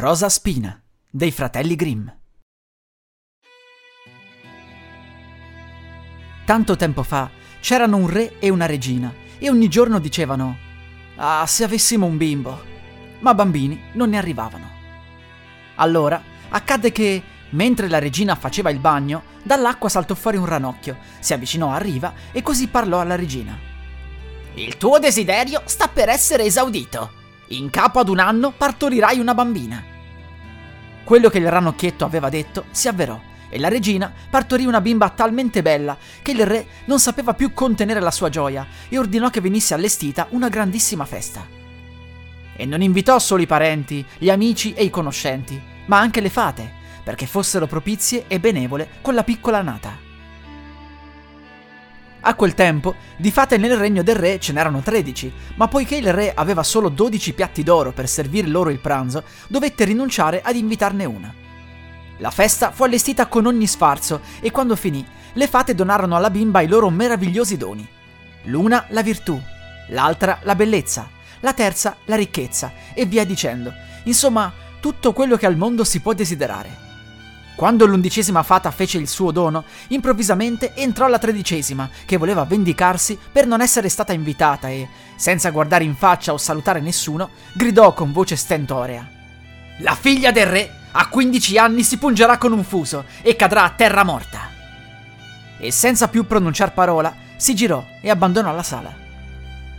Rosa Spina dei fratelli Grimm. Tanto tempo fa c'erano un re e una regina e ogni giorno dicevano Ah, se avessimo un bimbo. Ma bambini non ne arrivavano. Allora accadde che, mentre la regina faceva il bagno, dall'acqua saltò fuori un ranocchio, si avvicinò a riva e così parlò alla regina. Il tuo desiderio sta per essere esaudito. In capo ad un anno partorirai una bambina. Quello che il ranocchietto aveva detto si avverò e la regina partorì una bimba talmente bella che il re non sapeva più contenere la sua gioia e ordinò che venisse allestita una grandissima festa. E non invitò solo i parenti, gli amici e i conoscenti, ma anche le fate, perché fossero propizie e benevole con la piccola nata. A quel tempo, di fate nel regno del re ce n'erano 13, ma poiché il re aveva solo 12 piatti d'oro per servire loro il pranzo, dovette rinunciare ad invitarne una. La festa fu allestita con ogni sfarzo e quando finì, le fate donarono alla bimba i loro meravigliosi doni. L'una la virtù, l'altra la bellezza, la terza la ricchezza e via dicendo. Insomma, tutto quello che al mondo si può desiderare. Quando l'undicesima fata fece il suo dono, improvvisamente entrò la tredicesima, che voleva vendicarsi per non essere stata invitata e, senza guardare in faccia o salutare nessuno, gridò con voce stentorea. La figlia del re a 15 anni si pungerà con un fuso e cadrà a terra morta. E senza più pronunciar parola, si girò e abbandonò la sala.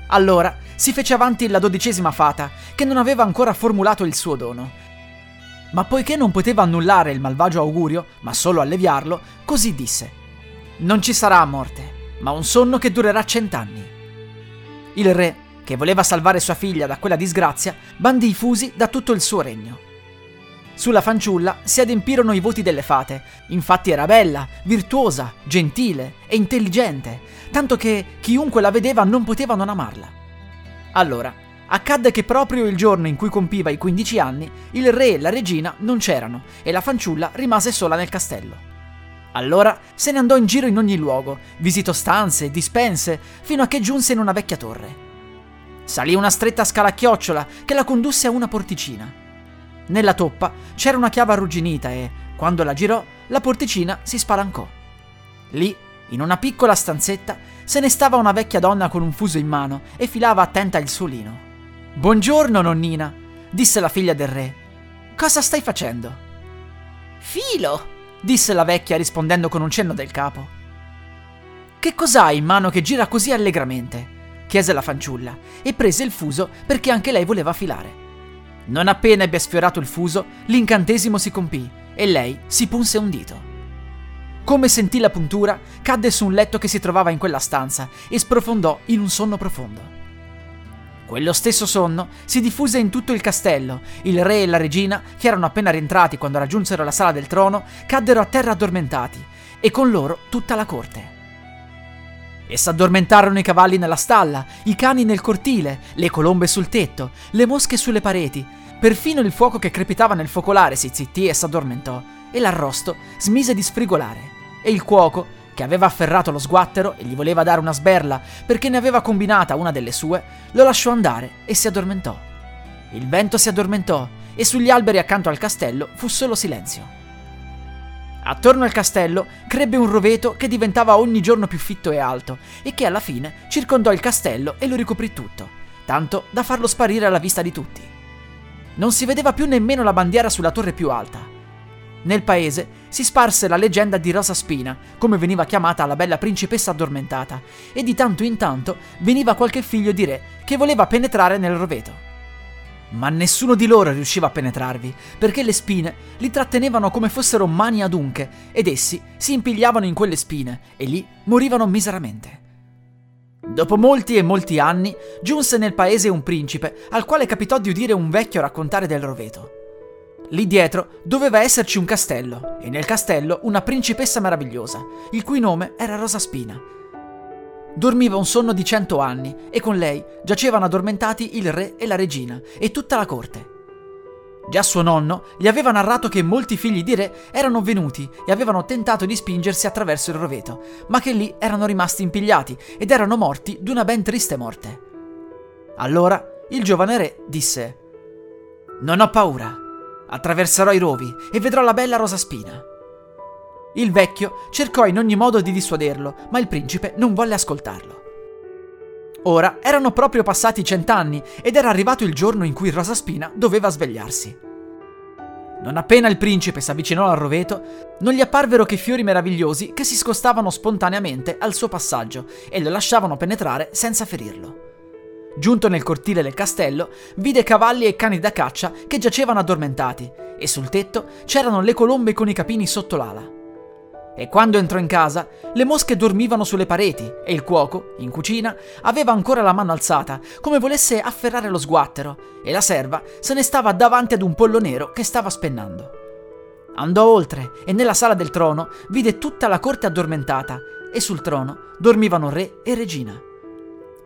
Allora si fece avanti la dodicesima fata, che non aveva ancora formulato il suo dono, ma poiché non poteva annullare il malvagio augurio, ma solo alleviarlo, così disse: Non ci sarà morte, ma un sonno che durerà cent'anni. Il re, che voleva salvare sua figlia da quella disgrazia, bandì i fusi da tutto il suo regno. Sulla fanciulla si adempirono i voti delle fate, infatti era bella, virtuosa, gentile e intelligente, tanto che chiunque la vedeva non poteva non amarla. Allora, accadde che proprio il giorno in cui compiva i 15 anni, il re e la regina non c'erano e la fanciulla rimase sola nel castello. Allora se ne andò in giro in ogni luogo, visitò stanze, dispense, fino a che giunse in una vecchia torre. Salì una stretta scala a chiocciola che la condusse a una porticina. Nella toppa c'era una chiave arrugginita e, quando la girò, la porticina si spalancò. Lì, in una piccola stanzetta, se ne stava una vecchia donna con un fuso in mano e filava attenta il suo lino. Buongiorno, nonnina, disse la figlia del re. Cosa stai facendo? Filo, disse la vecchia rispondendo con un cenno del capo. Che cos'hai in mano che gira così allegramente? chiese la fanciulla e prese il fuso perché anche lei voleva filare. Non appena ebbe sfiorato il fuso, l'incantesimo si compì e lei si punse un dito. Come sentì la puntura, cadde su un letto che si trovava in quella stanza e sprofondò in un sonno profondo. Quello stesso sonno si diffuse in tutto il castello. Il re e la regina, che erano appena rientrati quando raggiunsero la sala del trono, caddero a terra addormentati, e con loro tutta la corte. E s'addormentarono i cavalli nella stalla, i cani nel cortile, le colombe sul tetto, le mosche sulle pareti. Perfino il fuoco che crepitava nel focolare si zittì e s'addormentò, e l'arrosto smise di sfrigolare. E il cuoco, che aveva afferrato lo sguattero e gli voleva dare una sberla perché ne aveva combinata una delle sue, lo lasciò andare e si addormentò. Il vento si addormentò e sugli alberi accanto al castello fu solo silenzio. Attorno al castello crebbe un roveto che diventava ogni giorno più fitto e alto e che alla fine circondò il castello e lo ricoprì tutto, tanto da farlo sparire alla vista di tutti. Non si vedeva più nemmeno la bandiera sulla torre più alta nel paese si sparse la leggenda di Rosa Spina, come veniva chiamata la bella principessa addormentata, e di tanto in tanto veniva qualche figlio di re che voleva penetrare nel roveto. Ma nessuno di loro riusciva a penetrarvi, perché le spine li trattenevano come fossero mani adunche, ed essi si impigliavano in quelle spine e lì morivano miseramente. Dopo molti e molti anni giunse nel paese un principe al quale capitò di udire un vecchio raccontare del roveto. Lì dietro doveva esserci un castello e nel castello una principessa meravigliosa, il cui nome era Rosa Spina. Dormiva un sonno di cento anni e con lei giacevano addormentati il re e la regina e tutta la corte. Già suo nonno gli aveva narrato che molti figli di re erano venuti e avevano tentato di spingersi attraverso il roveto, ma che lì erano rimasti impigliati ed erano morti d'una ben triste morte. Allora il giovane re disse: Non ho paura, attraverserò i rovi e vedrò la bella Rosa Spina. Il vecchio cercò in ogni modo di dissuaderlo, ma il principe non volle ascoltarlo. Ora erano proprio passati cent'anni ed era arrivato il giorno in cui Rosaspina doveva svegliarsi. Non appena il principe s'avvicinò al roveto, non gli apparvero che fiori meravigliosi che si scostavano spontaneamente al suo passaggio e lo lasciavano penetrare senza ferirlo. Giunto nel cortile del castello, vide cavalli e cani da caccia che giacevano addormentati e sul tetto c'erano le colombe con i capini sotto l'ala. E quando entrò in casa, le mosche dormivano sulle pareti e il cuoco, in cucina, aveva ancora la mano alzata, come volesse afferrare lo sguattero, e la serva se ne stava davanti ad un pollo nero che stava spennando. Andò oltre e nella sala del trono vide tutta la corte addormentata e sul trono dormivano re e regina.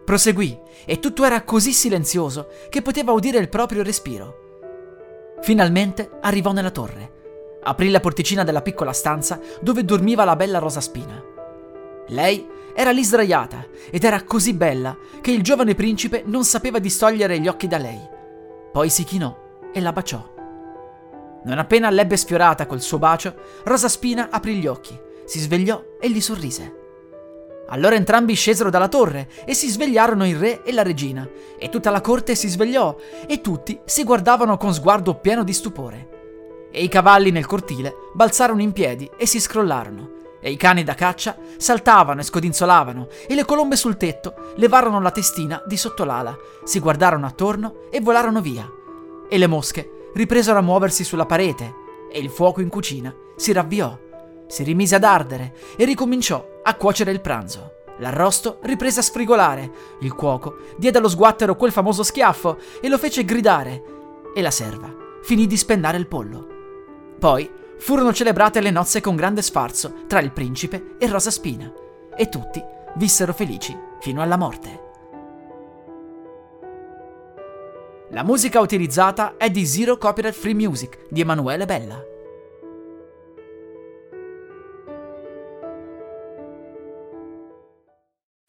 Proseguì e tutto era così silenzioso che poteva udire il proprio respiro. Finalmente arrivò nella torre Aprì la porticina della piccola stanza dove dormiva la bella Rosa Spina. Lei era lì sdraiata ed era così bella che il giovane principe non sapeva distogliere gli occhi da lei. Poi si chinò e la baciò. Non appena l'ebbe sfiorata col suo bacio, Rosa Spina aprì gli occhi, si svegliò e gli sorrise. Allora entrambi scesero dalla torre e si svegliarono il re e la regina, e tutta la corte si svegliò e tutti si guardavano con sguardo pieno di stupore e i cavalli nel cortile balzarono in piedi e si scrollarono, e i cani da caccia saltavano e scodinzolavano, e le colombe sul tetto levarono la testina di sotto l'ala, si guardarono attorno e volarono via. E le mosche ripresero a muoversi sulla parete, e il fuoco in cucina si ravviò, si rimise ad ardere e ricominciò a cuocere il pranzo. L'arrosto riprese a sfrigolare, il cuoco diede allo sguattero quel famoso schiaffo e lo fece gridare, e la serva finì di spennare il pollo. Poi furono celebrate le nozze con grande sfarzo tra il principe e Rosa Spina, e tutti vissero felici fino alla morte. La musica utilizzata è di Zero Copyright Free Music di Emanuele Bella.